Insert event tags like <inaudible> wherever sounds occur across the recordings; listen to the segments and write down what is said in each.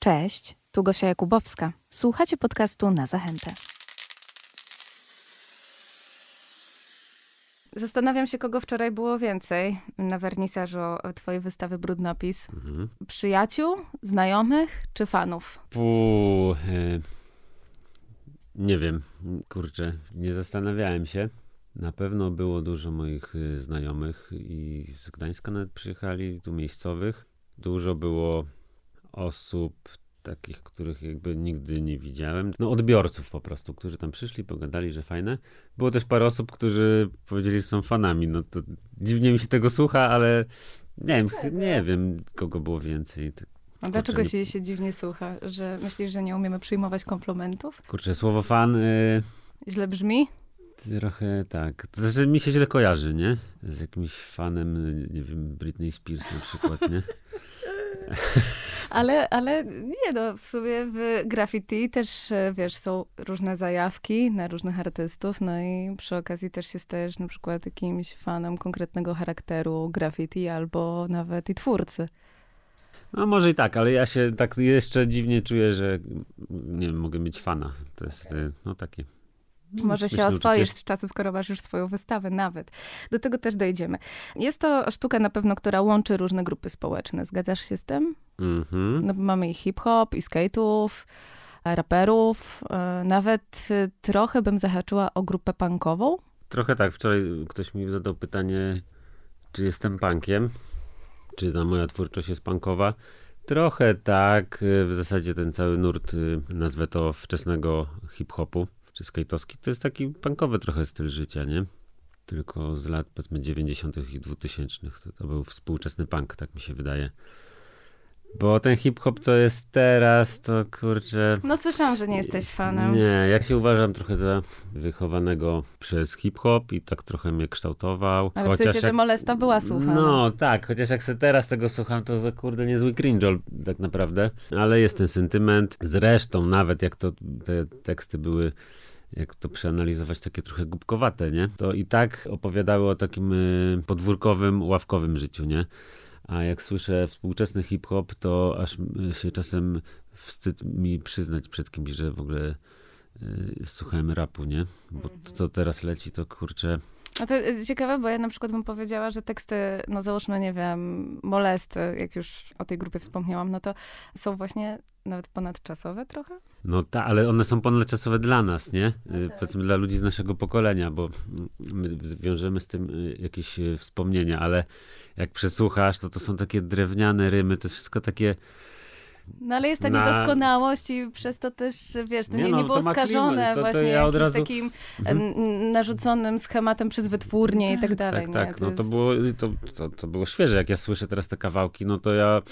Cześć, tu Gosia Jakubowska. Słuchacie podcastu na zachętę. Zastanawiam się, kogo wczoraj było więcej na wernisażu twojej wystawy Brudnopis. Mhm. Przyjaciół, znajomych czy fanów? Pu, e, nie wiem, kurczę, nie zastanawiałem się. Na pewno było dużo moich e, znajomych i z Gdańska nawet przyjechali, tu miejscowych. Dużo było osób takich, których jakby nigdy nie widziałem. No odbiorców po prostu, którzy tam przyszli, pogadali, że fajne. Było też parę osób, którzy powiedzieli, że są fanami. No to dziwnie mi się tego słucha, ale nie wiem, nie wiem, kogo było więcej. A dlaczego się, się dziwnie słucha? Że myślisz, że nie umiemy przyjmować komplementów? Kurczę, słowo fan... y, Źle brzmi? Trochę tak. To znaczy mi się źle kojarzy, nie? Z jakimś fanem, nie wiem, Britney Spears na przykład, nie? <laughs> Ale, ale nie no, w sumie w graffiti też, e, wiesz, są różne zajawki na różnych artystów, no i przy okazji też się stajesz na przykład jakimś fanem konkretnego charakteru graffiti albo nawet i twórcy. No może i tak, ale ja się tak jeszcze dziwnie czuję, że nie wiem, mogę mieć fana. To jest, y, no takie. Może się oswoisz z czasem, skoro masz już swoją wystawę nawet. Do tego też dojdziemy. Jest to sztuka na pewno, która łączy różne grupy społeczne. Zgadzasz się z tym? Mhm. No, mamy i hip-hop, i skate'ów, e, raperów. e, Nawet e, trochę bym zahaczyła o grupę punkową. Trochę tak. Wczoraj ktoś mi zadał pytanie, czy jestem punkiem, czy ta moja twórczość jest punkowa. Trochę tak. W zasadzie ten cały nurt, nazwę to wczesnego hip-hopu, czy skate'owski, to jest taki punkowy trochę styl życia, nie? Tylko z lat powiedzmy 90. i 2000. To, to był współczesny punk, tak mi się wydaje. Bo ten hip-hop, co jest teraz, to kurczę... No słyszałam, że nie jesteś fanem. Nie, ja się uważam trochę za wychowanego przez hip-hop i tak trochę mnie kształtował. Ale w sensie, jak- że molesta była słuchana. No tak, chociaż jak sobie teraz tego słucham, to za kurde niezły cringe'ol tak naprawdę. Ale jest ten sentyment. Zresztą nawet jak to te teksty były jak to przeanalizować, takie trochę głupkowate, nie? To i tak opowiadały o takim y, podwórkowym, ławkowym życiu, nie? A jak słyszę współczesny hip-hop, to aż y, się czasem wstyd mi przyznać przed kimś, że w ogóle y, słuchałem rapu, nie? Bo to, co teraz leci, to kurczę... A to jest ciekawe, bo ja na przykład bym powiedziała, że teksty, no załóżmy, nie wiem, molesty, jak już o tej grupie wspomniałam, no to są właśnie nawet ponadczasowe trochę. No tak, ale one są ponadczasowe dla nas, nie? Y, Powiedzmy dla ludzi z naszego pokolenia, bo my wiążemy z tym y, jakieś wspomnienia, ale jak przesłuchasz, to to są takie drewniane rymy, to jest wszystko takie... No ale jest ta Na- niedoskonałość i przez to też, wiesz, to Nie nie, no, nie to było klimat, skażone to- to właśnie ja od jakimś razu- takim Mhm. narzuconym schematem przez wytwórnię i tak dalej. tak, tak, no to jest- było, to, to, to było świeże. Jak ja słyszę teraz te kawałki, no to ja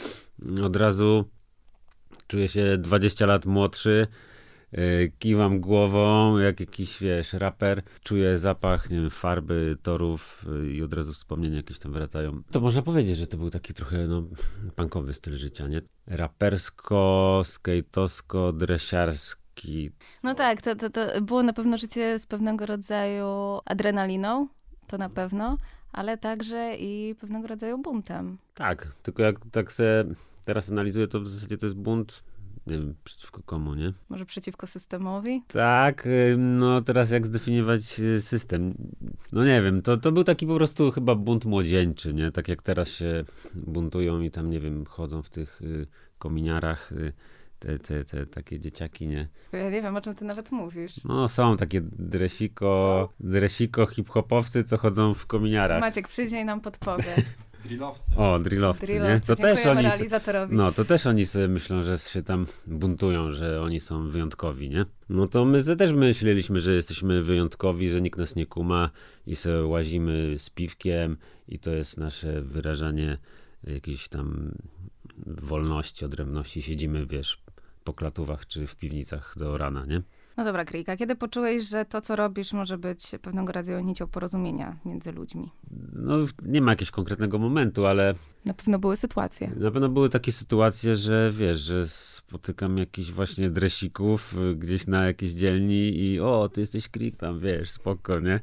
od razu czuję się 20 lat młodszy, kiwam głową, jak jakiś, wiesz, raper, czuję zapach, nie wiem, farby, torów yy, i od razu wspomnienia jakieś tam wracają. To można powiedzieć, że to był taki trochę, no, punkowy styl życia, nie? Rapersko, skejtosko, dresiarski. No tak, to, to, to było na pewno życie z pewnego rodzaju adrenaliną, to na pewno, ale także i pewnego rodzaju buntem. Tak, tylko jak tak se teraz analizuję, to w zasadzie to jest bunt, nie wiem, przeciwko komu, nie? Może przeciwko systemowi? Tak, y, no teraz jak zdefiniować y, system? No nie wiem, to, to był taki po prostu chyba bunt młodzieńczy, nie? Tak jak teraz się buntują i tam, nie wiem, chodzą w tych y, kominiarach te, te, te takie dzieciaki, nie? Ja nie wiem, o czym ty nawet mówisz. No są takie dresiko, dresiko hip-hopowcy, co chodzą w kominiarach. Maciek, przyjdzie i nam podpowie. <laughs> Drillowcy. O, drillowcy, nie? Drillowcy. To też oni... realizatorowi. No, to też oni sobie myślą, że się tam buntują, że oni są wyjątkowi, nie? No to my też myśleliśmy, że jesteśmy wyjątkowi, że nikt nas nie kuma i sobie łazimy z piwkiem i to jest nasze wyrażanie jakiejś tam wolności, odrębności. Siedzimy, wiesz, po klatówach czy w piwnicach do rana, nie? No dobra, Krika, kiedy poczułeś, że to, co robisz, może być pewnego rodzaju nicią porozumienia między ludźmi? No, nie ma jakiegoś konkretnego momentu, ale... Na pewno były sytuacje. Na pewno były takie sytuacje, że wiesz, że spotykam jakichś właśnie dresików y, gdzieś na jakiejś dzielni i o, ty jesteś Krik, tam wiesz, spoko, nie?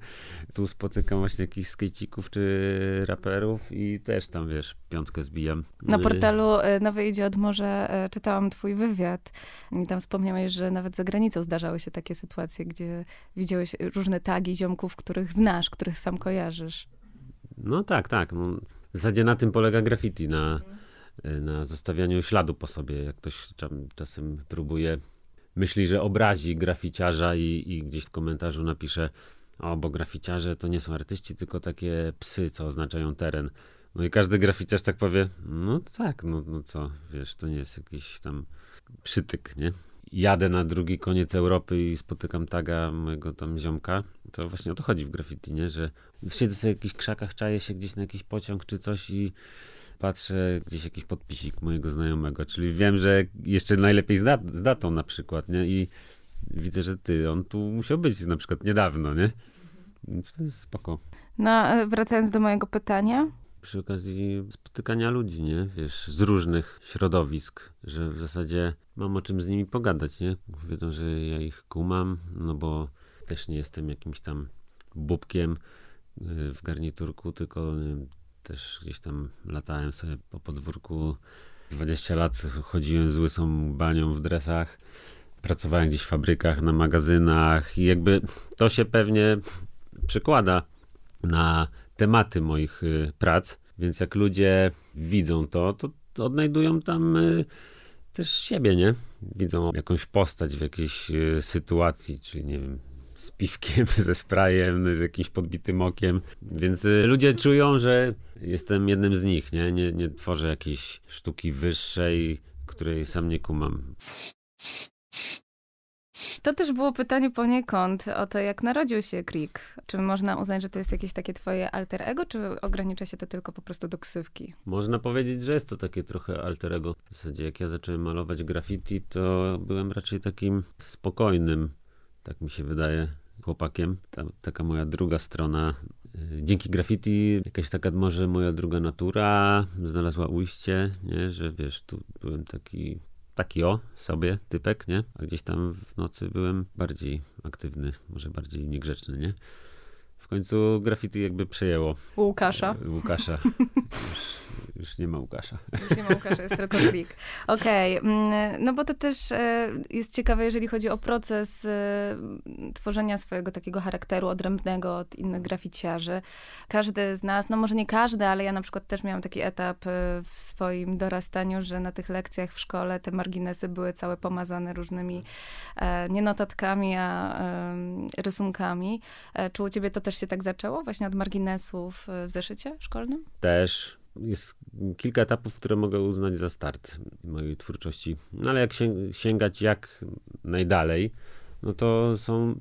Tu spotykam właśnie jakichś skejcików czy raperów i też tam, wiesz, piątkę zbijam. Na portalu y, Nowy Idzie od Morza y, czytałam twój wywiad i tam wspomniałeś, że nawet za granicą zdarzały się takie sytuacje, gdzie widziałeś różne tagi ziomków, których znasz, których sam kojarzysz. No tak, tak. No, w zasadzie na tym polega graffiti, na, na zostawianiu śladu po sobie. Jak ktoś czasem próbuje, myśli, że obrazi graficiarza i, i gdzieś w komentarzu napisze o, bo graficiarze to nie są artyści, tylko takie psy, co oznaczają teren. No i każdy graficiarz tak powie, no tak, no, no co, wiesz, to nie jest jakiś tam przytyk, nie? Jadę na drugi koniec Europy i spotykam taga mojego tam ziomka, to właśnie o to chodzi w graffiti, nie? Że siedzę sobie w jakichś krzakach, czaję się gdzieś na jakiś pociąg czy coś i patrzę gdzieś jakiś podpisik mojego znajomego, czyli wiem, że jeszcze najlepiej z, dat z datą na przykład, nie? I widzę, że ty, on tu musiał być na przykład niedawno, nie? Więc to jest spoko. No, wracając do mojego pytania, przy okazji spotykania ludzi, nie? Wiesz, z różnych środowisk, że w zasadzie mam o czym z nimi pogadać, nie? Wiedzą, że ja ich kumam, no bo też nie jestem jakimś tam bubkiem y, w garniturku, tylko y, też gdzieś tam latałem sobie po podwórku. 20 lat chodziłem z łysą banią w dresach, pracowałem gdzieś w fabrykach, na magazynach i jakby to się pewnie przekłada na tematy moich y, prac, więc jak ludzie widzą to, to odnajdują tam też siebie, nie? Widzą jakąś postać w jakiejś y, sytuacji, czy nie wiem, z piwkiem, <laughs> ze sprayem, z jakimś podbitym okiem. Więc ludzie czują, że jestem jednym z nich, nie? Nie, nie tworzę jakiejś sztuki wyższej, której sam nie kumam. To też było pytanie poniekąd o to, jak narodził się Krik. Czy można uznać, że to jest jakieś takie twoje alter ego, czy ogranicza się to tylko po prostu do ksywki? Można powiedzieć, że jest to takie trochę alter ego. W zasadzie jak ja zacząłem malować graffiti, to byłem raczej takim spokojnym, tak mi się wydaje, chłopakiem. Ta, taka moja druga strona. Y, dzięki graffiti jakaś taka może moja druga natura znalazła ujście, nie? że wiesz, tu byłem taki taki o sobie typek, nie? A gdzieś tam w nocy byłem bardziej aktywny, może bardziej niegrzeczny, nie? W końcu graffiti jakby przejęło. Łukasza. Łukasza. <laughs> Już nie ma Łukasza. Już nie ma Łukasza, jest tylko klik. <laughs> Okej, okay. Mm, no bo to też e, jest ciekawe, jeżeli chodzi o proces e, tworzenia swojego takiego charakteru odrębnego od innych graficiarzy. Każdy z nas, no może nie każdy, ale ja na przykład też miałam taki etap e, w swoim dorastaniu, że na tych lekcjach w szkole te marginesy były całe pomazane różnymi nie notatkami, a rysunkami. Czy u ciebie to też się tak zaczęło? Właśnie od marginesów w zeszycie szkolnym? Też jest kilka etapów, które mogę uznać za start mojej twórczości. No ale jak sięgać jak najdalej, no to są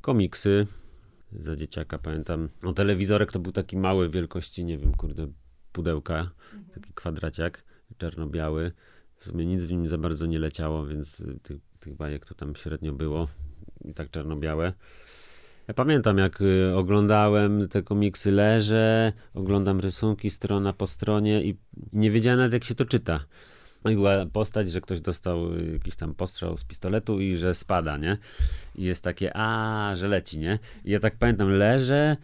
komiksy za dzieciaka, pamiętam. No telewizorek to był taki mały wielkości, nie wiem, kurde, pudełka, mhm. taki kwadraciak czarno-biały. W sumie nic w nim za bardzo nie leciało, więc tych, tych bajek to tam średnio było i tak czarno-białe. Ja pamiętam, jak y, oglądałem te komiksy, leżę, oglądam rysunki strona po stronie i nie wiedziałem nawet, jak się to czyta. No i była postać, że ktoś dostał y, jakiś tam postrzał z pistoletu i że spada, nie? I jest takie, a, że leci, nie? I ja tak pamiętam, leżę,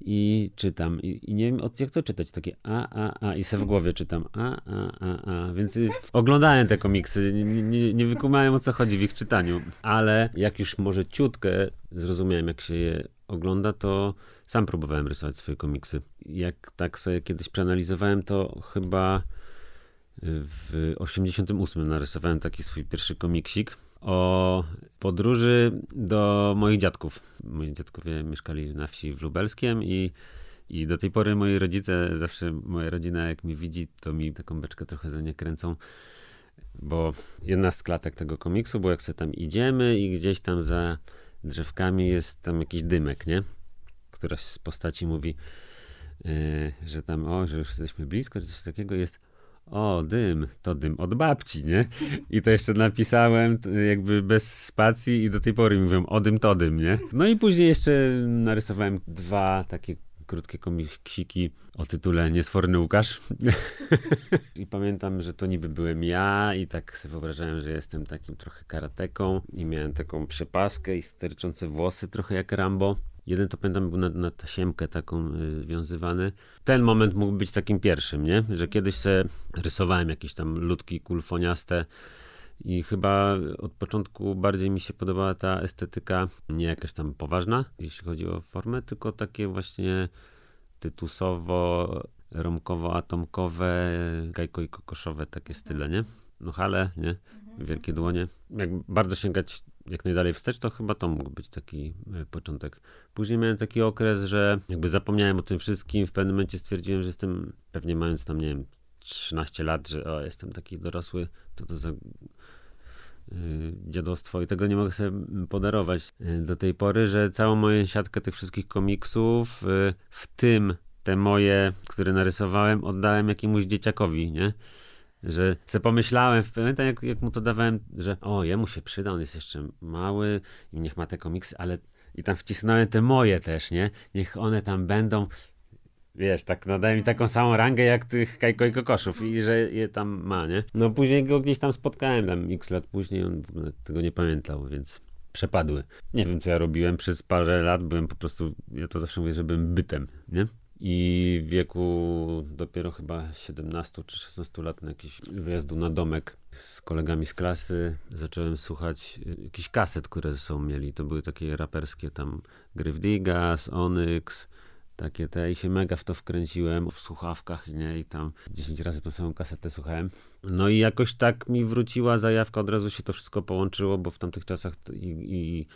i czytam. I, I, nie wiem, jak to czytać. Takie a, a, a. I se w głowie czytam a, a, a, a. Więc y, oglądałem te komiksy. Nie, nie, nie wykumałem o co chodzi w ich czytaniu. Ale jak już może ciutkę zrozumiałem, jak się je ogląda, to sam próbowałem rysować swoje komiksy. Jak tak sobie kiedyś przeanalizowałem, to chyba w 88 narysowałem taki swój pierwszy komiksik o podróży do moich dziadków. Moi dziadkowie mieszkali na wsi w Lubelskiem i, i do tej pory moi rodzice, zawsze moja rodzina jak mnie widzi, to mi taką beczkę trochę za nie kręcą, bo jedna z klatek tego komiksu, bo jak sobie tam idziemy i gdzieś tam za drzewkami jest tam jakiś dymek, nie? Któraś z postaci mówi, yy, że tam, o, że już jesteśmy blisko, czy coś takiego jest o, dym, to dym od babci, nie? I to jeszcze napisałem jakby bez spacji i do tej pory mówią o dym, to dym, nie? No i później jeszcze narysowałem dwa takie krótkie komiksiki o tytule Niesforny Łukasz. <laughs> I pamiętam, że to niby byłem ja i tak sobie wyobrażałem, że jestem takim trochę karateką i miałem taką przepaskę i sterczące włosy trochę jak Rambo. Jeden to pamiętam był na, na tasiemkę taką y, związywany. Ten moment mógł być takim pierwszym, nie? Że kiedyś se rysowałem jakieś tam ludki kulfoniaste i chyba od początku bardziej mi się podobała ta estetyka, nie jakaś tam poważna, jeśli chodzi o formę, tylko takie właśnie tytusowo, romkowo-atomkowe, gajko i kokoszowe takie style, nie? No hale, nie? Wielkie dłonie. Jak bardzo sięgać jak najdalej wstecz, to chyba to mógł być taki e, początek. Później miałem taki okres, że jakby zapomniałem o tym wszystkim. W pewnym momencie stwierdziłem, że jestem, pewnie mając tam, nie wiem, 13 lat, że o, jestem taki dorosły, to to za Y, dziadostwo i tego nie mogę sobie podarować y, do tej pory, że całą moją siatkę tych wszystkich komiksów, w tym te moje, które narysowałem, oddałem jakiemuś dzieciakowi, nie? Że sobie pomyślałem, pamiętam jak, jak mu to dawałem, że o, jemu się przyda, on jest jeszcze mały i niech ma te komiksy, ale i tam wcisnąłem te moje też, nie? Niech one tam będą wiesz, tak nadaje mi taką samą rangę jak tych Kajko i Kokoszów i że je tam ma, nie? No później go gdzieś tam spotkałem, tam x lat później, on w ogóle tego nie pamiętał, więc przepadły. Nie wiem, co ja robiłem przez parę lat, byłem po prostu, ja to zawsze mówię, że byłem bytem, nie? I w wieku dopiero chyba 17 czy 16 lat na jakiś wyjazdu na domek z kolegami z klasy zacząłem słuchać jakichś kaset, które ze sobą mieli. To były takie raperskie tam Gryf Digas, Onyx, takie te i się mega w to wkręciłem w słuchawkach, nie, i tam 10 razy tą samą kasetę słuchałem. No i jakoś tak mi wróciła zajawka, od razu się to wszystko połączyło, bo w tamtych czasach i, i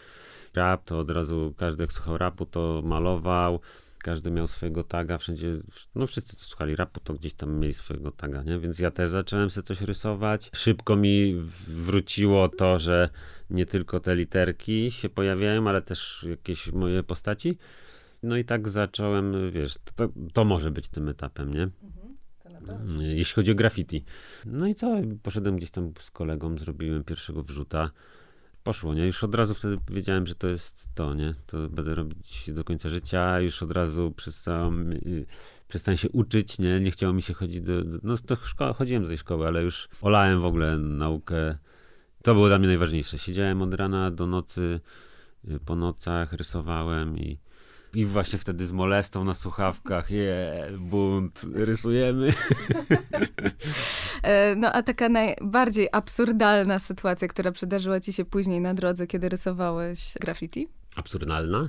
rap, to od razu każdy jak słuchał rapu, to malował, każdy miał swojego taga, wszędzie, no wszyscy co słuchali rapu, to gdzieś tam mieli swojego taga, nie? Więc ja też zacząłem sobie coś rysować. Szybko mi wróciło to, że nie tylko te literki się pojawiają, ale też jakieś moje postaci. No i tak zacząłem, wiesz, to, to może być tym etapem, nie? Mhm, Jeśli chodzi o graffiti. No i co? Poszedłem gdzieś tam z kolegą, zrobiłem pierwszego wrzuta. Poszło, nie? Już od razu wtedy wiedziałem, że to jest to, nie? To będę robić do końca życia. Już od razu przestałem, y, przestałem się uczyć, nie? Nie chciało mi się chodzić do... do no, szkoły, chodziłem do tej szkoły, ale już olałem w ogóle naukę. To było dla mnie najważniejsze. Siedziałem od rana do nocy, y, po nocach, rysowałem i i właśnie wtedy z molestą na słuchawkach, je, bunt, rysujemy. <laughs> E, no a taka najbardziej absurdalna sytuacja, która przydarzyła ci się później na drodze, kiedy rysowałeś graffiti? Absurdalna?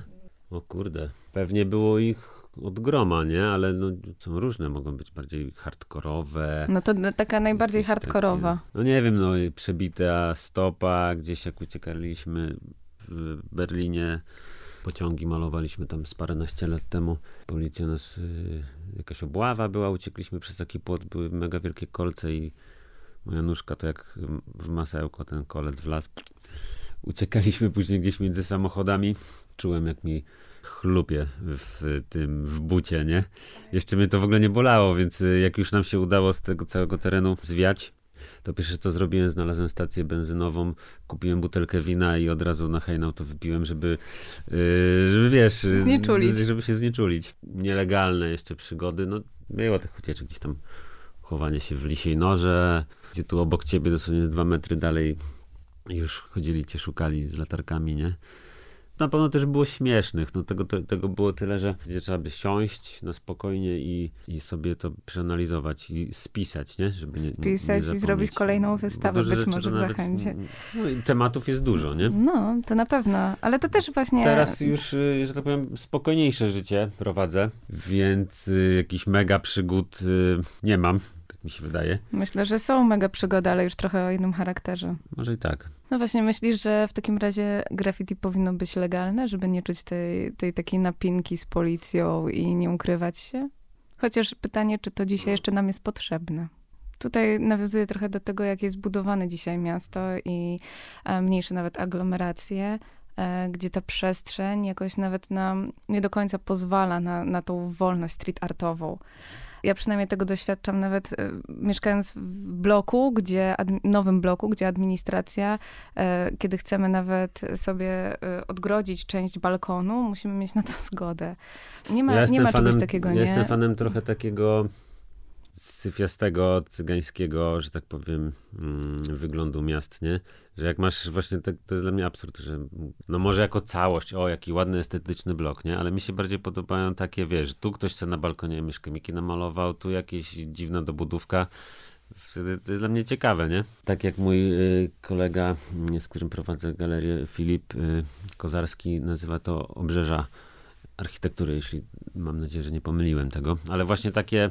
O kurde, pewnie było ich od groma, nie? Ale no, są różne, mogą być bardziej hardkorowe. No to taka najbardziej hardkorowa. Takie, no nie wiem, no przebita stopa, gdzieś jak uciekaliśmy w Berlinie pociągi malowaliśmy tam z paręnaście lat temu. Policja nas, y, jakaś obława była, uciekliśmy przez taki płot, były mega wielkie kolce i moja nóżka to jak w masełko ten kolec wlazł. Uciekaliśmy później gdzieś między samochodami. Czułem jak mi chlupie w tym, w bucie, nie? Jeszcze mnie to w ogóle nie bolało, więc y, jak już nam się udało z tego całego terenu zwiać, to pierwsze co zrobiłem, znalazłem stację benzynową, kupiłem butelkę wina i od razu na hejnał to wypiłem, żeby, yy, żeby wiesz, yy, znieczulić. żeby się znieczulić. Nielegalne jeszcze przygody, no było tych ucieczek gdzieś tam, chowanie się w lisiej norze, gdzie tu obok ciebie dosłownie dwa metry dalej już chodzili cię, szukali z latarkami, nie? Na pewno też było śmiesznych. No tego, tego było tyle, że gdzie trzeba by siąść na spokojnie i, i sobie to przeanalizować i spisać, nie? Żeby nie, spisać nie i zrobić kolejną wystawę, być może w Zachęcie. No, tematów jest dużo, nie? No, to na pewno. Ale to też właśnie... Teraz już, y, że tak powiem, spokojniejsze życie prowadzę, więc y, jakichś mega przygód y, nie mam mi się wydaje. Myślę, że są mega przygody, ale już trochę o innym charakterze. Może i tak. No właśnie, myślisz, że w takim razie graffiti powinno być legalne, żeby nie czuć tej, tej takiej napinki z policją i nie ukrywać się? Chociaż pytanie, czy to dzisiaj jeszcze nam jest potrzebne? Tutaj nawiązuję trochę do tego, jak jest budowane dzisiaj miasto i e, mniejsze nawet aglomeracje, e, gdzie ta przestrzeń jakoś nawet nam nie do końca pozwala na, na tą wolność street artową. Ja przynajmniej tego doświadczam nawet y, mieszkając w bloku, gdzie, nowym bloku, gdzie administracja, y, kiedy chcemy nawet sobie y, odgrodzić część balkonu, musimy mieć na to zgodę. Nie ma, ja nie ma fanem, czegoś takiego, ja nie? Jestem fanem trochę takiego syfiastego, cygańskiego, że tak powiem, mm, wyglądu miast, nie? Że jak masz właśnie, to, to jest dla mnie absurd, że no może jako całość, o jaki ładny, estetyczny blok, nie? Ale mi się bardziej podobają takie, wiesz, tu ktoś chce na balkonie mieszkamiki namalował, tu jakieś dziwna dobudówka. Wtedy to jest dla mnie ciekawe, nie? Tak jak mój y, kolega, y, z którym prowadzę galerię, Filip y, Kozarski, nazywa to obrzeża architektury, jeśli mam nadzieję, że nie pomyliłem tego, ale właśnie takie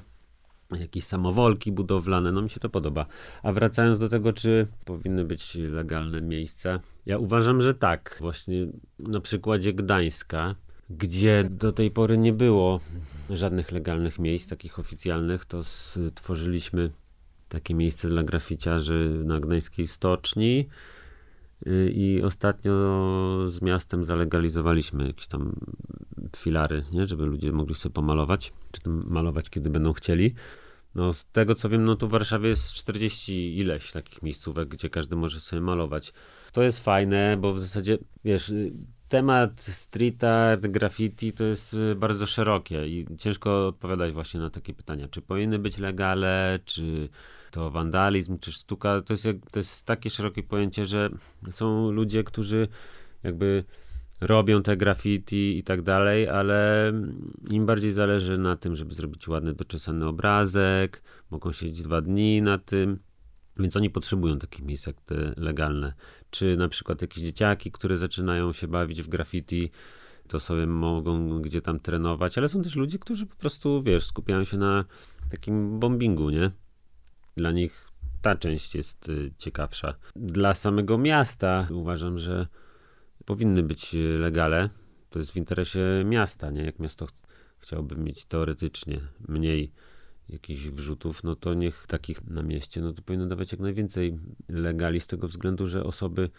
jakieś samowolki budowlane, no mi się to podoba. A wracając do tego, czy powinny być legalne miejsca, ja uważam, że tak. Właśnie na przykładzie Gdańska, gdzie do tej pory nie było żadnych legalnych miejsc, takich oficjalnych, to stworzyliśmy takie miejsce dla graficiarzy na Gdańskiej Stoczni. Y, I ostatnio z miastem zalegalizowaliśmy jakieś tam filary, nie? żeby ludzie mogli sobie pomalować, czy tam malować, kiedy będą chcieli. No, z tego co wiem, no tu w Warszawie jest 40 ileś takich miejscówek, gdzie każdy może sobie malować. To jest fajne, bo w zasadzie, wiesz, y, temat street art, graffiti to jest y, bardzo szerokie i ciężko odpowiadać właśnie na takie pytania. Czy powinny być legale, czy to wandalizm, czy sztuka? To jest, to jest takie szerokie pojęcie, że są ludzie, którzy jakby robią te graffiti i tak dalej, ale im bardziej zależy na tym, żeby zrobić ładny, doczesany obrazek, mogą siedzieć dwa dni na tym, więc oni potrzebują takich miejsc jak te legalne. Czy na przykład jakieś dzieciaki, które zaczynają się bawić w graffiti, to sobie mogą gdzie tam trenować, ale są też ludzie, którzy po prostu, wiesz, skupiają się na takim bombingu, nie? Dla nich ta część jest y, ciekawsza. Dla samego miasta uważam, że powinny być e, legale. To jest w interesie miasta, nie? Jak miasto ch chciałoby mieć teoretycznie mniej jakichś wrzutów, no to niech takich na mieście, no to powinno dawać jak najwięcej legali z tego względu, że osoby,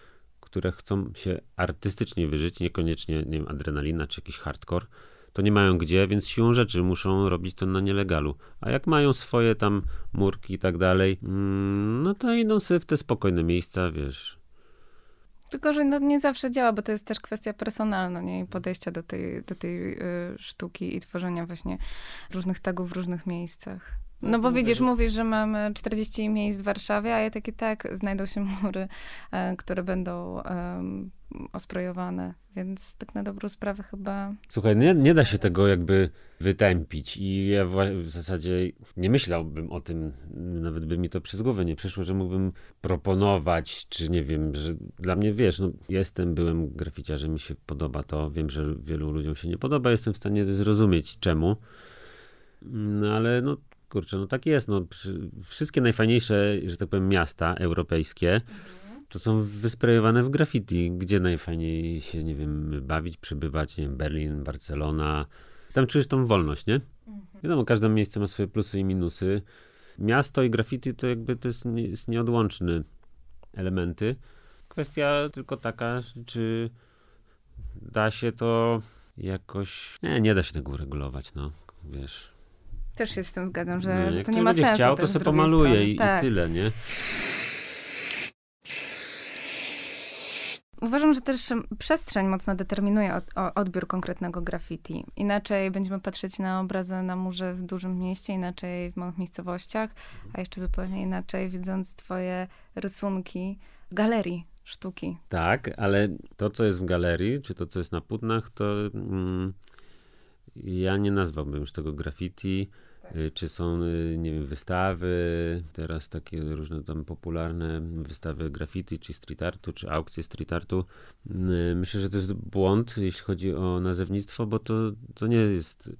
które chcą się artystycznie wyżyć, niekoniecznie, nie wiem, adrenalina czy jakiś hardcore, to nie mają gdzie, więc siłą rzeczy muszą robić to na nielegalu. A jak mają swoje tam murki i tak dalej, mm, no to idą sobie w te spokojne miejsca, wiesz, tylko, że no nie zawsze działa, bo to jest też kwestia personalna, nie? I podejścia do tej, do tej y, sztuki i tworzenia właśnie różnych tagów w różnych miejscach. No bo widzisz, mówisz, że mamy 40 miejsc w Warszawie, a ja takie tak, znajdą się mury, e, które będą osprojowane, więc tak na dobrą sprawę chyba... Słuchaj, nie, nie da się tego jakby wytępić i ja w zasadzie nie myślałbym o tym, nawet by mi to przez głowę nie przyszło, że mógłbym proponować, czy nie wiem, że dla mnie, wiesz, no jestem, byłem graficiarzem, mi się podoba to, wiem, że wielu ludziom się nie podoba, jestem w stanie zrozumieć czemu, no ale no kurczę, no tak jest, no wszystkie najfajniejsze, że tak powiem, miasta europejskie, to są wysprejowane w graffiti, gdzie najfajniej się, nie wiem, bawić, przebywać, nie wiem, Berlin, Barcelona. Tam czujesz tą wolność, nie? Mhm. Wiadomo, każde miejsce ma swoje plusy i minusy. Miasto i graffiti to jakby to jest, jest nieodłączny elementy. Kwestia tylko taka, czy da się to jakoś... Nie, nie da się tego uregulować, no, wiesz. Też się z tym zgadzam, że, że to nie ma sensu. chciał, to sobie pomaluje i, tak. i tyle, nie? Uważam, że też przestrzeń mocno determinuje odbiór konkretnego graffiti. Inaczej będziemy patrzeć na obrazy na murze w dużym mieście, inaczej w małych miejscowościach, a jeszcze zupełnie inaczej widząc twoje rysunki w galerii sztuki. Tak, ale to, co jest w galerii, czy to, co jest na płótnach, to mm, ja nie nazwałbym już tego graffiti. Y, czy są, y, nie wiem, wystawy, teraz takie różne tam popularne wystawy graffiti, czy street artu, czy aukcje street artu. Y, myślę, że to jest błąd, jeśli chodzi o nazewnictwo, bo to, to nie jest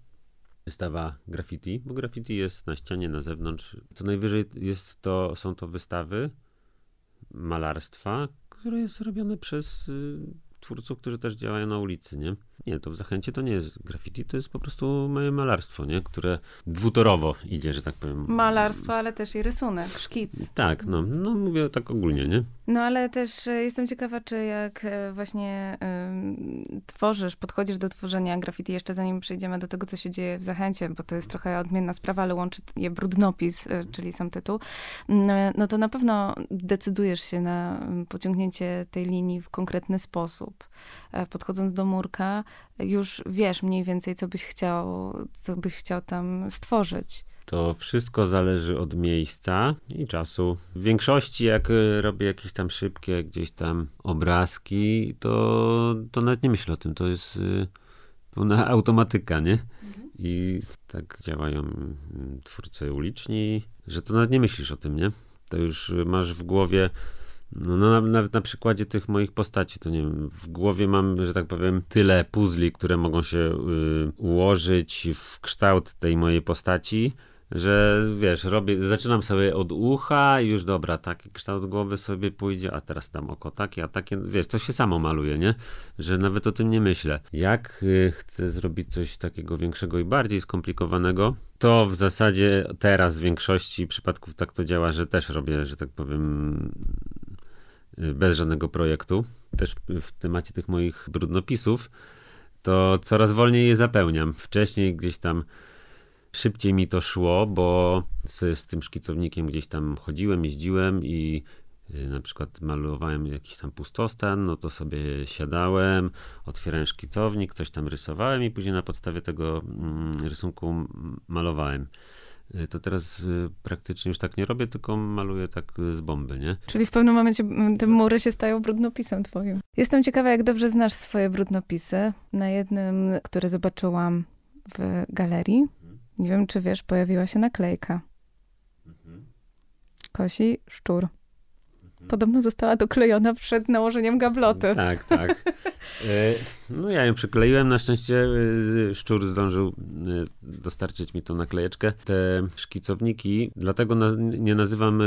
wystawa graffiti, bo graffiti jest na ścianie, na zewnątrz. Co najwyżej jest to, są to wystawy malarstwa, które jest robione przez twórców, którzy też działają na ulicy, nie? Nie, to w Zachęcie to nie jest graffiti, to jest po prostu moje malarstwo, nie? Które dwutorowo idzie, że tak powiem. Malarstwo, ale też i rysunek, szkic. Tak, no, no mówię tak ogólnie, nie? No ale też e, jestem ciekawa, czy jak e, właśnie tworzysz, podchodzisz do tworzenia graffiti, jeszcze zanim przejdziemy do tego, co się dzieje w Zachęcie, bo to jest trochę odmienna sprawa, ale łączy je brudnopis, e, czyli sam tytuł, no, no to na pewno decydujesz się na pociągnięcie tej linii w konkretny sposób. Podchodząc do murka, już wiesz mniej więcej, co byś chciał, co byś chciał tam stworzyć. To wszystko zależy od miejsca i czasu. W większości, jak y, robię jakieś tam szybkie gdzieś tam obrazki, to, to nawet nie myślę o tym. To jest y, pełna <laughs> automatyka, nie? Mhm. I tak działają mm, twórcy uliczni, że to nawet nie myślisz o tym, nie? To już masz w głowie no, no nawet na, na przykładzie tych moich postaci, to nie wiem, w głowie mam, że tak powiem, tyle puzli, które mogą się y, ułożyć w kształt tej mojej postaci, że wiesz, robię, zaczynam sobie od ucha i już dobra, taki kształt głowy sobie pójdzie, a teraz tam oko takie, a takie, wiesz, to się samo maluje, nie? Że nawet o tym nie myślę. Jak y, chcę zrobić coś takiego większego i bardziej skomplikowanego, to w zasadzie teraz w większości przypadków tak to działa, że też robię, że tak powiem, y, bez żadnego projektu. Też w temacie tych moich brudnopisów, to coraz wolniej je zapełniam. Wcześniej gdzieś tam szybciej mi to szło, bo z, z tym szkicownikiem gdzieś tam chodziłem, jeździłem i y, na przykład malowałem jakiś tam pustostan, no to sobie siadałem, otwierałem szkicownik, coś tam rysowałem i później na podstawie tego mm, rysunku malowałem. Y, to teraz y, praktycznie już tak nie robię, tylko maluję tak z bomby, nie? Czyli w pewnym momencie te mury się stają brudnopisem twoim. Jestem ciekawa, jak dobrze znasz swoje brudnopisy. Na jednym, które zobaczyłam w galerii, nie wiem, czy wiesz, pojawiła się naklejka. Mhm. Kosi szczur. Mhm. Podobno została doklejona przed nałożeniem gabloty. Tak, tak. <laughs> E, no ja ją przykleiłem, na szczęście e, szczur zdążył e, dostarczyć mi tą naklejeczkę. Te szkicowniki, dlatego nie nazywam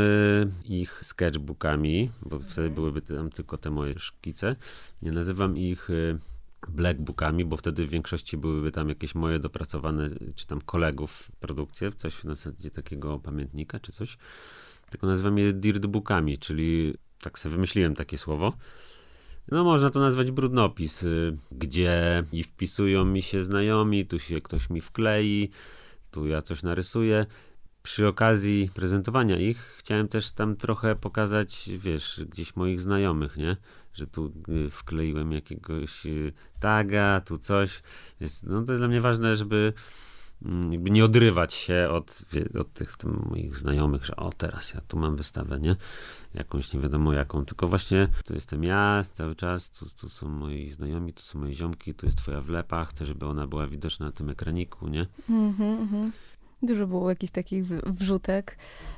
ich sketchbookami, bo wtedy byłyby tam tylko te moje szkice. Nie nazywam ich blackbookami, bo wtedy w większości byłyby tam jakieś moje dopracowane, czy tam kolegów produkcje, coś na zasadzie takiego pamiętnika, czy coś. Tylko nazywam je dirtbookami, czyli tak sobie wymyśliłem takie słowo. No można to nazwać brudnopis, y, gdzie i wpisują mi się znajomi, tu się ktoś mi wklei, tu ja coś narysuję. Przy okazji prezentowania ich chciałem też tam trochę pokazać, wiesz, gdzieś moich znajomych, nie? Że tu y, wkleiłem jakiegoś y, taga, tu coś. Jest, no to jest dla mnie ważne, żeby mm, jakby nie odrywać się od, od tych moich znajomych, że o teraz ja tu mam wystawę, nie? Jakąś nie wiadomo jaką, tylko właśnie to jestem ja cały czas, tu, tu są moi znajomi, tu są moje ziomki, tu jest twoja wlepa, chcę, żeby ona była widoczna na tym ekraniku, nie? Mhm. Dużo było jakichś takich wrzutek,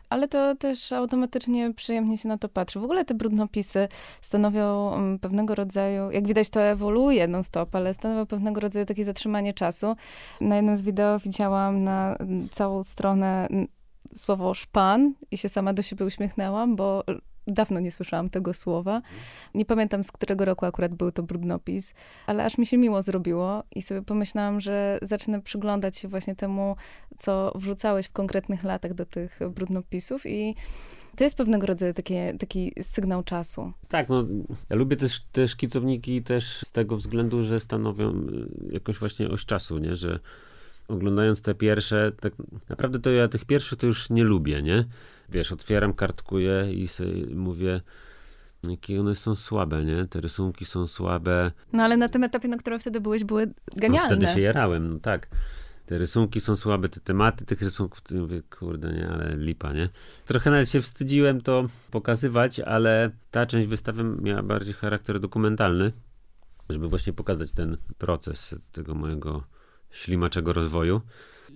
ale to też automatycznie przyjemnie się na to patrzy. W ogóle te brudnopisy stanowią mm, pewnego rodzaju, jak widać to ewoluuje non-stop, ale stanowią pewnego rodzaju takie zatrzymanie czasu. Na jednym z wideo widziałam na mm, całą stronę mm, słowo szpan i się sama do siebie uśmiechnęłam, bo Dawno nie słyszałam tego słowa. Nie pamiętam, z którego roku akurat był to brudnopis, ale aż mi się miło zrobiło i sobie pomyślałam, że zacznę przyglądać się właśnie temu, co wrzucałeś w konkretnych latach do tych brudnopisów i to jest pewnego rodzaju takie, taki sygnał czasu. Tak, no ja lubię też te szkicowniki też z tego względu, że stanowią y, jakąś właśnie oś czasu, nie, że oglądając te pierwsze, tak naprawdę to ja tych pierwszych to już nie lubię, nie? Wiesz, otwieram, kartkuję i sobie mówię, jakie one są słabe, nie? Te rysunki są słabe. No ale na tym etapie, na którym wtedy byłeś, były genialne. No, wtedy się jarałem, no tak. Te rysunki są słabe, te tematy tych rysunków, mówię, kurde, nie, ale lipa, nie? Trochę nawet się wstydziłem to pokazywać, ale ta część wystawy miała bardziej charakter dokumentalny, żeby właśnie pokazać ten proces tego mojego ślimaczego rozwoju,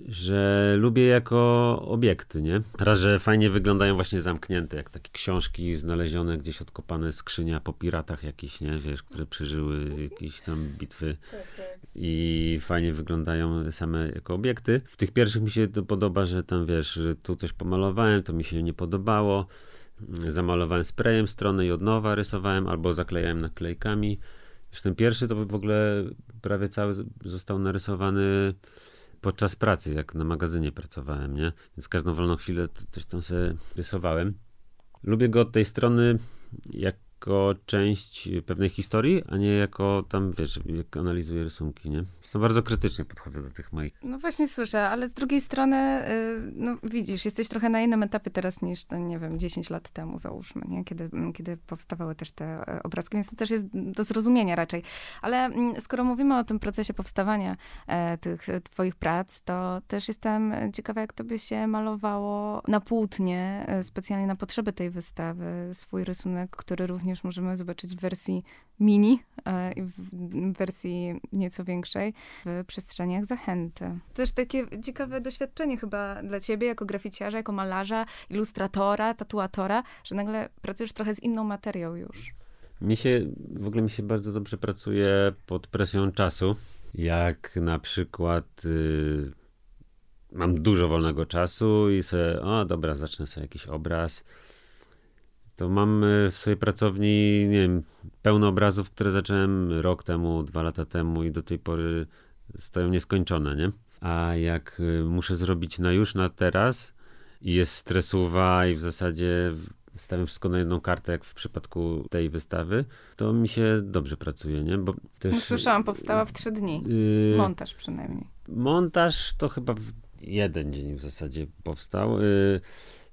że lubię jako obiekty, nie? Raz, że fajnie wyglądają właśnie zamknięte, jak takie książki znalezione gdzieś odkopane skrzynia po piratach jakieś, nie? Wiesz, które przeżyły jakieś tam bitwy i fajnie wyglądają same jako obiekty. W tych pierwszych mi się to podoba, że tam wiesz, że tu coś pomalowałem, to mi się nie podobało. Zamalowałem sprayem stronę i od nowa rysowałem albo zaklejałem naklejkami. Już ten pierwszy to w ogóle prawie cały został narysowany podczas pracy, jak na magazynie pracowałem, nie? Więc każdą wolną chwilę coś tam sobie rysowałem. Lubię go od tej strony, jako część pewnej historii, a nie jako tam, wiesz, jak analizuję rysunki, nie? To bardzo krytycznie podchodzę do tych moich. No właśnie słyszę, ale z drugiej strony, y, no widzisz, jesteś trochę na innym etapie teraz niż, nie wiem, 10 lat temu załóżmy, nie? Kiedy, kiedy powstawały też te e, obrazki, więc to też jest do zrozumienia raczej. Ale mm, skoro mówimy o tym procesie powstawania e, tych twoich prac, to też jestem ciekawa, jak to by się malowało na płótnie, e, specjalnie na potrzeby tej wystawy, swój rysunek, który również możemy zobaczyć w wersji mini i w wersji nieco większej w przestrzeniach zachęty. Też takie ciekawe doświadczenie chyba dla ciebie jako graficiarza, jako malarza, ilustratora, tatuatora, że nagle pracujesz trochę z inną materią już. Mi się, w ogóle mi się bardzo dobrze pracuje pod presją czasu. Jak na przykład y, mam dużo wolnego czasu i sobie, o dobra, zacznę sobie jakiś obraz to mam e, w swojej pracowni, nie wiem, pełno obrazów, które zacząłem rok temu, dwa lata temu i do tej pory stoją nieskończone, nie? A jak e, muszę zrobić na już, na teraz i jest stresowa i w zasadzie stawiam wszystko na jedną kartę, jak w przypadku tej wystawy, to mi się dobrze pracuje, nie? Bo też, no, słyszałam, powstała w trzy dni. Yy, montaż przynajmniej. Montaż to chyba w jeden dzień w zasadzie powstał. Yy,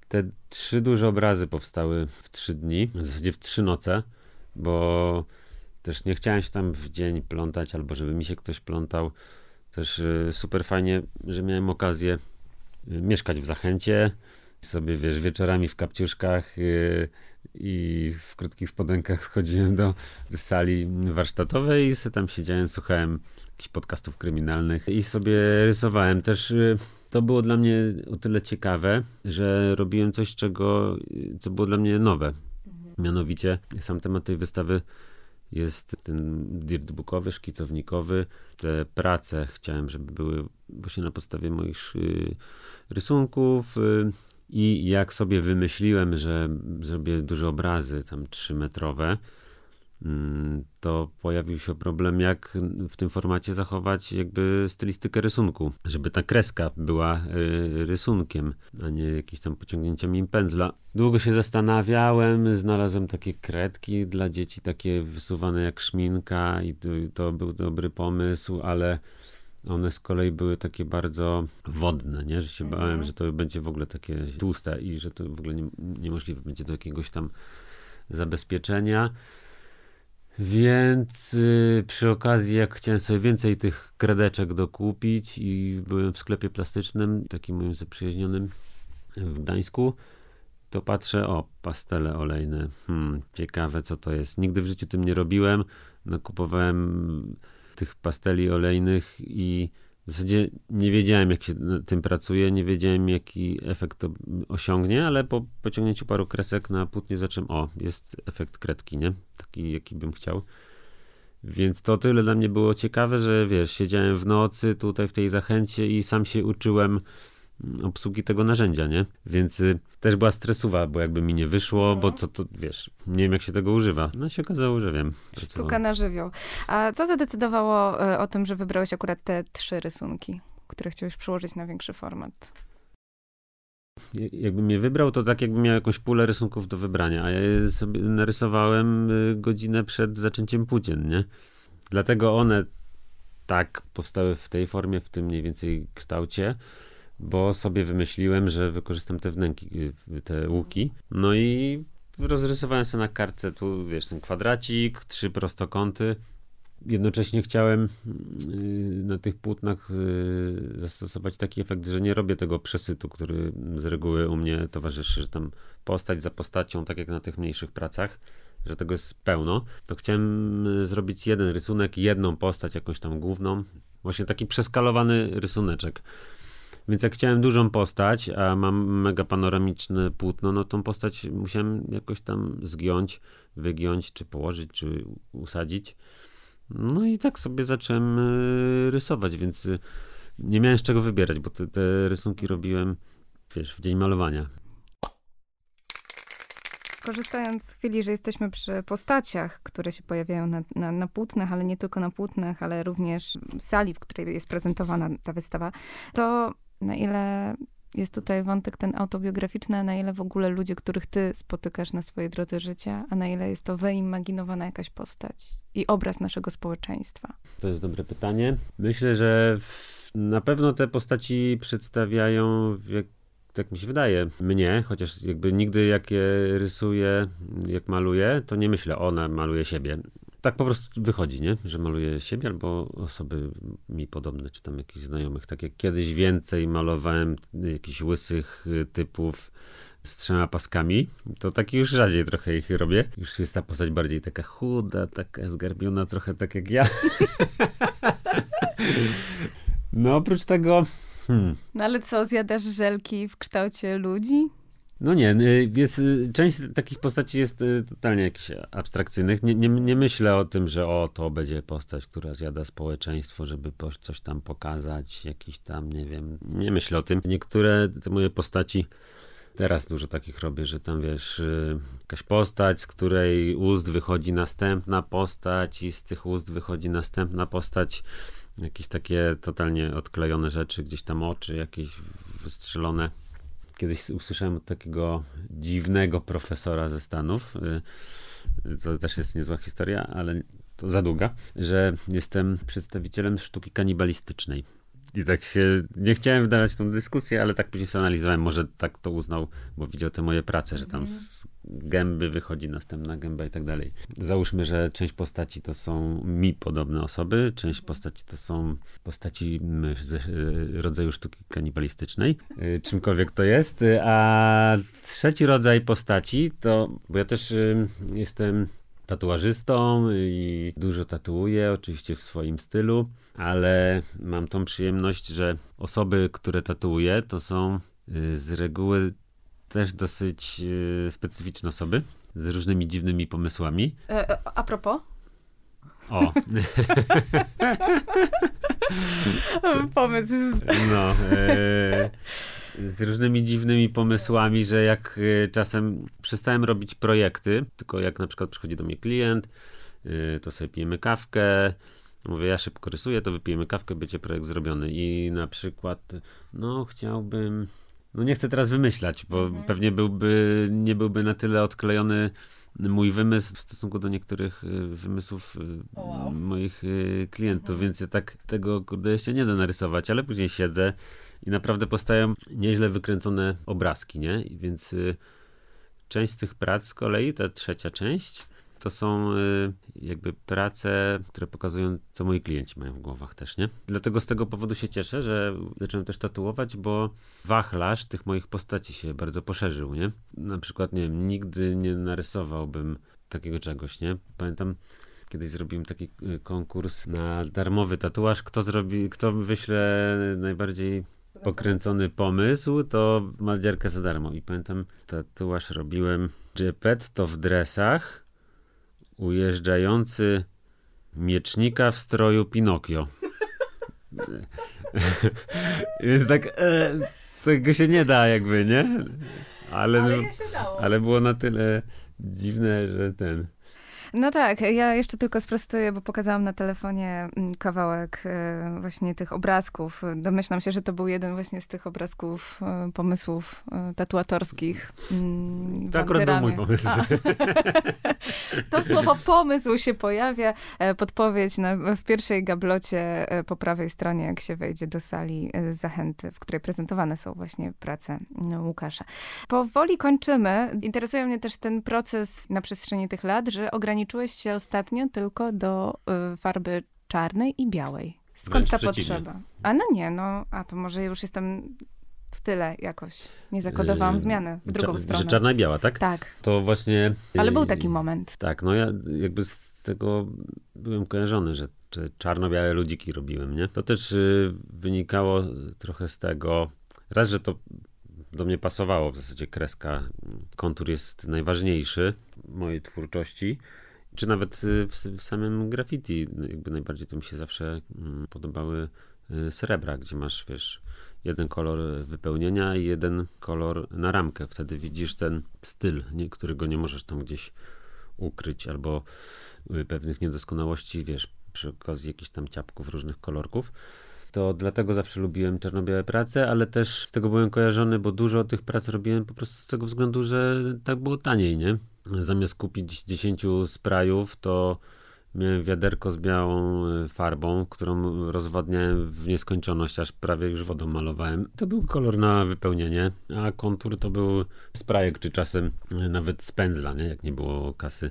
te trzy duże obrazy powstały w trzy dni, w zasadzie w trzy noce, bo też nie chciałem się tam w dzień plątać, albo żeby mi się ktoś plątał. Też y, super fajnie, że miałem okazję y, mieszkać w Zachęcie, sobie wiesz, wieczorami w kapciuszkach y, i w krótkich spodenkach <laughs> schodziłem do sali warsztatowej i sobie tam siedziałem, słuchałem jakichś podcastów kryminalnych i sobie rysowałem. Też to było dla mnie o tyle ciekawe, że robiłem coś, czego, co było dla mnie nowe. Mhm. Mianowicie sam temat tej wystawy jest ten dirtbookowy, szkicownikowy. Te prace chciałem, żeby były właśnie na podstawie moich y, rysunków. Y, I jak sobie wymyśliłem, że zrobię duże obrazy, tam trzymetrowe, metrowe, to pojawił się problem, jak w tym formacie zachować jakby stylistykę rysunku, żeby ta kreska była y, rysunkiem, a nie jakimś tam pociągnięciem pędzla. Długo się zastanawiałem, znalazłem takie kredki dla dzieci, takie wysuwane jak szminka i to, to był dobry pomysł, ale one z kolei były takie bardzo wodne, nie? że się mhm. bałem, że to będzie w ogóle takie tłuste i że to w ogóle nie, niemożliwe będzie do jakiegoś tam zabezpieczenia. Więc y, przy okazji, jak chciałem sobie więcej tych kredeczek dokupić i byłem w sklepie plastycznym, takim moim zaprzyjaźnionym w Gdańsku, to patrzę, o, pastele olejne. Hmm, ciekawe, co to jest. Nigdy w życiu tym nie robiłem. Nakupowałem tych pasteli olejnych i w zasadzie nie wiedziałem, jak się tym pracuje, nie wiedziałem, jaki efekt to osiągnie, ale po pociągnięciu paru kresek na płótnie zacząłem, o, jest efekt kredki, nie? Taki, jaki bym chciał. Więc to tyle dla mnie było ciekawe, że wiesz, siedziałem w nocy tutaj w tej zachęcie i sam się uczyłem obsługi tego narzędzia, nie? Więc y, też była stresowa, bo jakby mi nie wyszło, bo co to, wiesz, nie wiem jak się tego używa. No się okazało, że wiem. Sztuka na żywioł. A co zadecydowało y, o tym, że wybrałeś akurat te trzy rysunki, które chciałeś przełożyć na większy format? Jakbym je wybrał, to tak jakbym miał jakąś pulę rysunków do wybrania, a ja je sobie narysowałem y, godzinę przed zaczęciem płócien, nie? Dlatego one tak powstały w tej formie, w tym mniej więcej kształcie bo sobie wymyśliłem, że wykorzystam te wnęki, y, te łuki. No i rozrysowałem sobie na kartce tu, wiesz, ten kwadracik, trzy prostokąty. Jednocześnie chciałem y, na tych płótnach y, zastosować taki efekt, że nie robię tego przesytu, który z reguły u mnie towarzyszy, że tam postać za postacią, tak jak na tych mniejszych pracach, że tego jest pełno. To chciałem zrobić jeden rysunek, jedną postać, jakąś tam główną. Właśnie taki przeskalowany rysuneczek więc jak chciałem dużą postać, a mam mega panoramiczne płótno, no tą postać musiałem jakoś tam zgiąć, wygiąć, czy położyć, czy usadzić. No i tak sobie zacząłem e, rysować, więc e, nie miałem z czego wybierać, bo te, te rysunki robiłem, wiesz, w dzień malowania. Korzystając z chwili, że jesteśmy przy postaciach, które się pojawiają na, na, na płótnach, ale nie tylko na płótnach, ale również sali, w której jest prezentowana ta wystawa, to na ile jest tutaj wątek ten autobiograficzny, a na ile w ogóle ludzie, których ty spotykasz na swojej drodze życia, a na ile jest to wyimaginowana jakaś postać i obraz naszego społeczeństwa? To jest dobre pytanie. Myślę, że na pewno te postaci przedstawiają, jak, tak mi się wydaje, mnie, chociaż jakby nigdy jak je rysuję, jak maluję, to nie myślę, ona maluje siebie tak po prostu wychodzi, nie? Że maluję siebie albo osoby mi podobne, czy tam jakichś znajomych. Tak jak kiedyś więcej malowałem jakichś łysych typów z trzema paskami, to tak już rzadziej trochę ich robię. Już jest ta postać bardziej taka chuda, taka zgarbiona, trochę tak jak ja. <laughs> no oprócz tego... Hmm. No ale co, zjadasz żelki w kształcie ludzi? No nie, y, jest, y, część takich postaci jest y, totalnie jakichś abstrakcyjnych. Nie, nie, nie, myślę o tym, że o, to będzie postać, która zjada społeczeństwo, żeby coś tam pokazać, jakiś tam, nie wiem, nie myślę o tym. Niektóre te moje postaci, teraz dużo takich robię, że tam wiesz, jakaś postać, z której ust wychodzi następna postać i z tych ust wychodzi następna postać. Jakieś takie totalnie odklejone rzeczy, gdzieś tam oczy jakieś wystrzelone kiedyś usłyszałem od takiego dziwnego profesora ze Stanów, co y, też jest niezła historia, ale to za długa, że jestem przedstawicielem sztuki kanibalistycznej. I tak się, nie chciałem wdawać w tą dyskusję, ale tak później analizowałem, może tak to uznał, bo widział te moje prace, że tam mhm. z gęby wychodzi następna gęba i tak dalej. Załóżmy, że część postaci to są mi podobne osoby, część postaci to są postaci z e, rodzaju sztuki kanibalistycznej, e, czymkolwiek to jest, a trzeci rodzaj postaci to, bo ja też jestem tatuażystą i dużo tatuuję, oczywiście w swoim stylu, ale mam tą przyjemność, że osoby, które tatuuję, to są z reguły też dosyć e, specyficzne osoby z różnymi dziwnymi pomysłami. E, e a propos? O. <laughs> Pomysł. No. E, z różnymi dziwnymi pomysłami, że jak czasem przestałem robić projekty, tylko jak na przykład przychodzi do mnie klient, to sobie pijemy kawkę, Mówię, ja szybko rysuję, to wypijemy kawkę, będzie projekt zrobiony. I na przykład, no, chciałbym no nie chcę teraz wymyślać, bo mhm. pewnie byłby, nie byłby na tyle odklejony mój wymysł w stosunku do niektórych y, wymysłów oh, wow. moich y, klientów, mhm. więc ja tak tego kurde jeszcze nie da narysować, ale później siedzę i naprawdę powstają nieźle wykręcone obrazki, nie? I więc część z tych prac z kolei, ta trzecia część, to są y, jakby prace, które pokazują, co moi klienci mają w głowach też, nie? Dlatego z tego powodu się cieszę, że zacząłem też tatuować, bo wachlarz tych moich postaci się bardzo poszerzył, nie? Na przykład, nie wiem, nigdy nie narysowałbym takiego czegoś, nie? Pamiętam, kiedyś zrobiłem taki y, konkurs na darmowy tatuaż, kto zrobi, kto wyśle najbardziej pokręcony pomysł, to ma za darmo. I pamiętam, tatuaż robiłem to w dresach, ujeżdżający miecznika w stroju Pinokio. Więc tak, e, tego się nie da jakby, nie? Ale, ale, ale było na tyle dziwne, że ten... No tak, ja jeszcze tylko sprostuję, bo pokazałam na telefonie mm, kawałek e, właśnie tych obrazków. Domyślam się, że to był jeden właśnie z tych obrazków, e, pomysłów e, tatuatorskich. Mm, to akurat był mój pomysł. <laughs> to słowo pomysł się pojawia. Podpowiedź na, w pierwszej gablocie po prawej stronie, jak się wejdzie do sali zachęty, w której prezentowane są właśnie prace no, Łukasza. Powoli kończymy. Interesuje mnie też ten proces na przestrzeni tych lat, że ograniczamy ograniczyłeś się ostatnio tylko do y, farby czarnej i białej. Skąd ta potrzeba? A no nie, no, a to może już jestem w tyle jakoś. Nie zakodowałam yy, zmianę w drugą stronę. Że czarna i biała, tak? Tak. To właśnie... Ale był taki moment. Tak, no ja jakby z tego byłem kojarzony, że, czarno-białe ludziki robiłem, nie? To też y, wynikało trochę z tego, raz, że to do mnie pasowało, w zasadzie kreska, kontur jest najważniejszy mojej twórczości, czy nawet y, w, w, samym graffiti, jakby najbardziej to mi się zawsze mm, podobały y, srebra, gdzie masz, wiesz, jeden kolor wypełnienia i jeden kolor na ramkę. Wtedy widzisz ten styl, nie, którego nie możesz tam gdzieś ukryć, albo y, pewnych niedoskonałości, wiesz, przy okazji jakichś tam ciapków różnych kolorków. To dlatego zawsze lubiłem czarno-białe prace, ale też z tego byłem kojarzony, bo dużo tych prac robiłem po prostu z tego względu, że tak było taniej, nie? Zamiast kupić 10 sprayów, to miałem wiaderko z białą e, farbą, którą rozwadniałem w nieskończoność, aż prawie już wodą malowałem. To był kolor na wypełnienie, a kontur to był sprayek, czy czasem e, nawet z pędzla, nie? jak nie było kasy.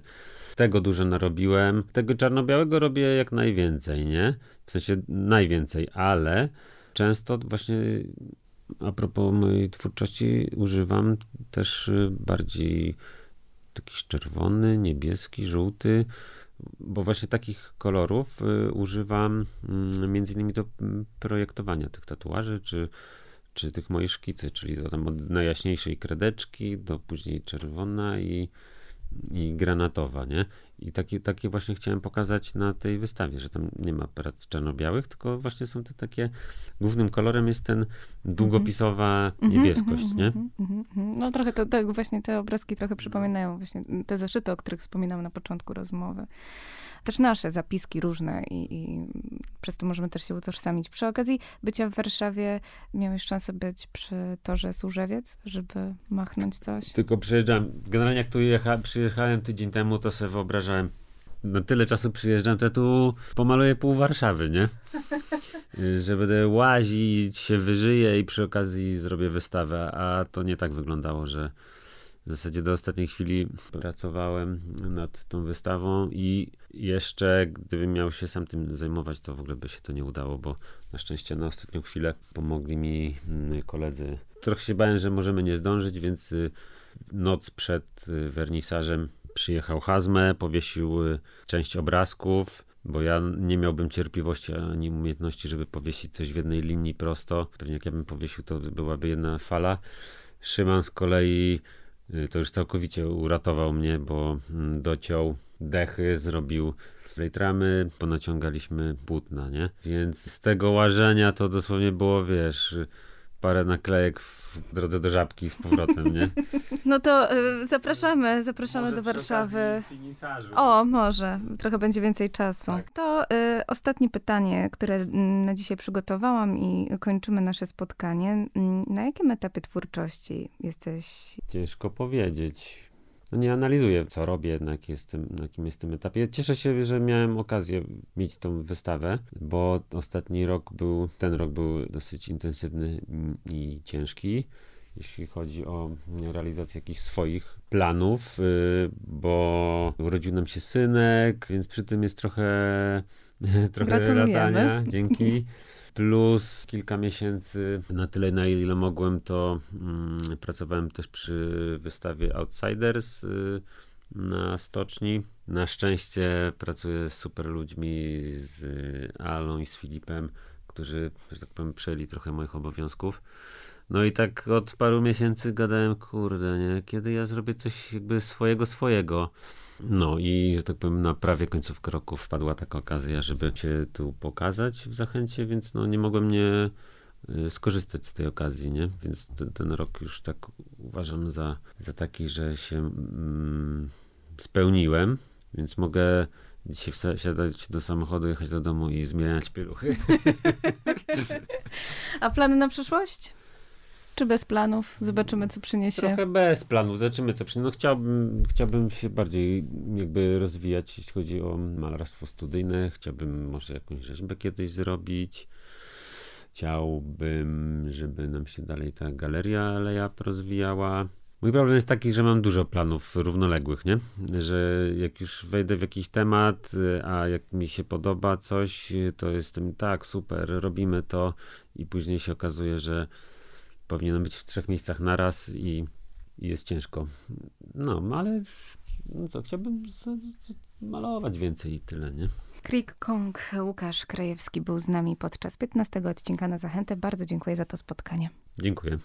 Tego dużo narobiłem. Tego czarno-białego robię jak najwięcej, nie? W sensie najwięcej, ale często właśnie a propos mojej twórczości używam też e, bardziej jakiś czerwony, niebieski, żółty, bo właśnie takich kolorów y, używam y, między innymi do mm, projektowania tych tatuaży, czy, czy tych moich szkicy, czyli to tam od najjaśniejszej kredeczki do później czerwona i, i granatowa, nie? I takie, takie właśnie chciałem pokazać na tej wystawie, że tam nie ma prac czarno-białych, tylko właśnie są te takie, głównym kolorem jest ten długopisowa niebieskość, mm -hmm, nie? Mm -hmm, no trochę to, tak, właśnie te obrazki trochę przypominają właśnie te zeszyty, o których wspominam na początku rozmowy też nasze zapiski różne i, i, przez to możemy też się utożsamić. Przy okazji bycia w Warszawie miałeś szansę być przy torze Służewiec, żeby machnąć coś? Tylko przyjeżdżałem, generalnie jak tu jecha, przyjechałem tydzień temu, to sobie no tyle czasu przyjeżdżam, to tu pomaluję pół Warszawy, nie? <laughs> że będę łazić, się wyżyję i przy okazji zrobię wystawę, a to nie tak wyglądało, że w zasadzie do ostatniej chwili pracowałem nad tą wystawą i jeszcze gdybym miał się sam tym zajmować, to w ogóle by się to nie udało, bo na szczęście na ostatnią chwilę pomogli mi mm, koledzy. Trochę się bałem, że możemy nie zdążyć, więc y, noc przed y, wernisażem przyjechał Hazme, powiesił y, część obrazków, bo ja nie miałbym cierpliwości ani umiejętności, żeby powiesić coś w jednej linii prosto. Pewnie jak ja bym powiesił, to byłaby jedna fala. Szyman z kolei Y, to już całkowicie uratował mnie, bo mm, dociął dechy, zrobił ramy, ponaciągaliśmy płótna, nie? Więc z tego łażenia to dosłownie było, wiesz, parę naklejek w drodze do żabki z powrotem, nie? <laughs> No to y, zapraszamy, zapraszamy może do Warszawy. O, może. Trochę będzie więcej czasu. Tak. To y, ostatnie pytanie, które mm, na dzisiaj przygotowałam i kończymy nasze spotkanie. Mm, na jakim etapie twórczości jesteś? Ciężko powiedzieć nie analizuję, co robię, na, jak jestem, na jakim jestem etapie. Cieszę się, że miałem okazję mieć tą wystawę, bo ostatni rok był, ten rok był dosyć intensywny i ciężki, jeśli chodzi o realizację jakichś swoich planów, y, bo urodził nam się synek, więc przy tym jest trochę, <laughs> trochę latania. Dzięki. <laughs> plus kilka miesięcy, na tyle na ile mogłem, to mm, pracowałem też przy wystawie Outsiders y, na stoczni. Na szczęście pracuję z super ludźmi, z Alą i z Filipem, którzy, że tak powiem, przejęli trochę moich obowiązków. No i tak od paru miesięcy gadałem, kurde, nie, kiedy ja zrobię coś jakby swojego, swojego. No i, że tak powiem, na prawie końcówkę roku wpadła taka okazja, żeby się tu pokazać w Zachęcie, więc no nie mogłem nie y, skorzystać z tej okazji, nie? Więc ten, ten rok już tak uważam za, za taki, że się mm, spełniłem, więc mogę dzisiaj wsiadać do samochodu, jechać do domu i zmieniać pieluchy. <laughs> A plany na przyszłość? Czy bez planów? Zobaczymy, co przyniesie. Trochę bez planów, zobaczymy, co przyniesie. No chciałbym, chciałbym się bardziej jakby rozwijać, jeśli chodzi o malarstwo studyjne. Chciałbym może jakąś rzeźbę kiedyś zrobić. Chciałbym, żeby nam się dalej ta galeria Lejap rozwijała. Mój problem jest taki, że mam dużo planów równoległych, nie? Że jak już wejdę w jakiś temat, a jak mi się podoba coś, to jestem tak, super, robimy to i później się okazuje, że powinienem być w trzech miejscach naraz i, i jest ciężko. No, ale no co, chciałbym z, z, malować więcej i tyle, nie? Creek Kong, Łukasz Krajewski był z nami podczas 15 odcinka na Zachętę. Bardzo dziękuję za to spotkanie. Dziękuję.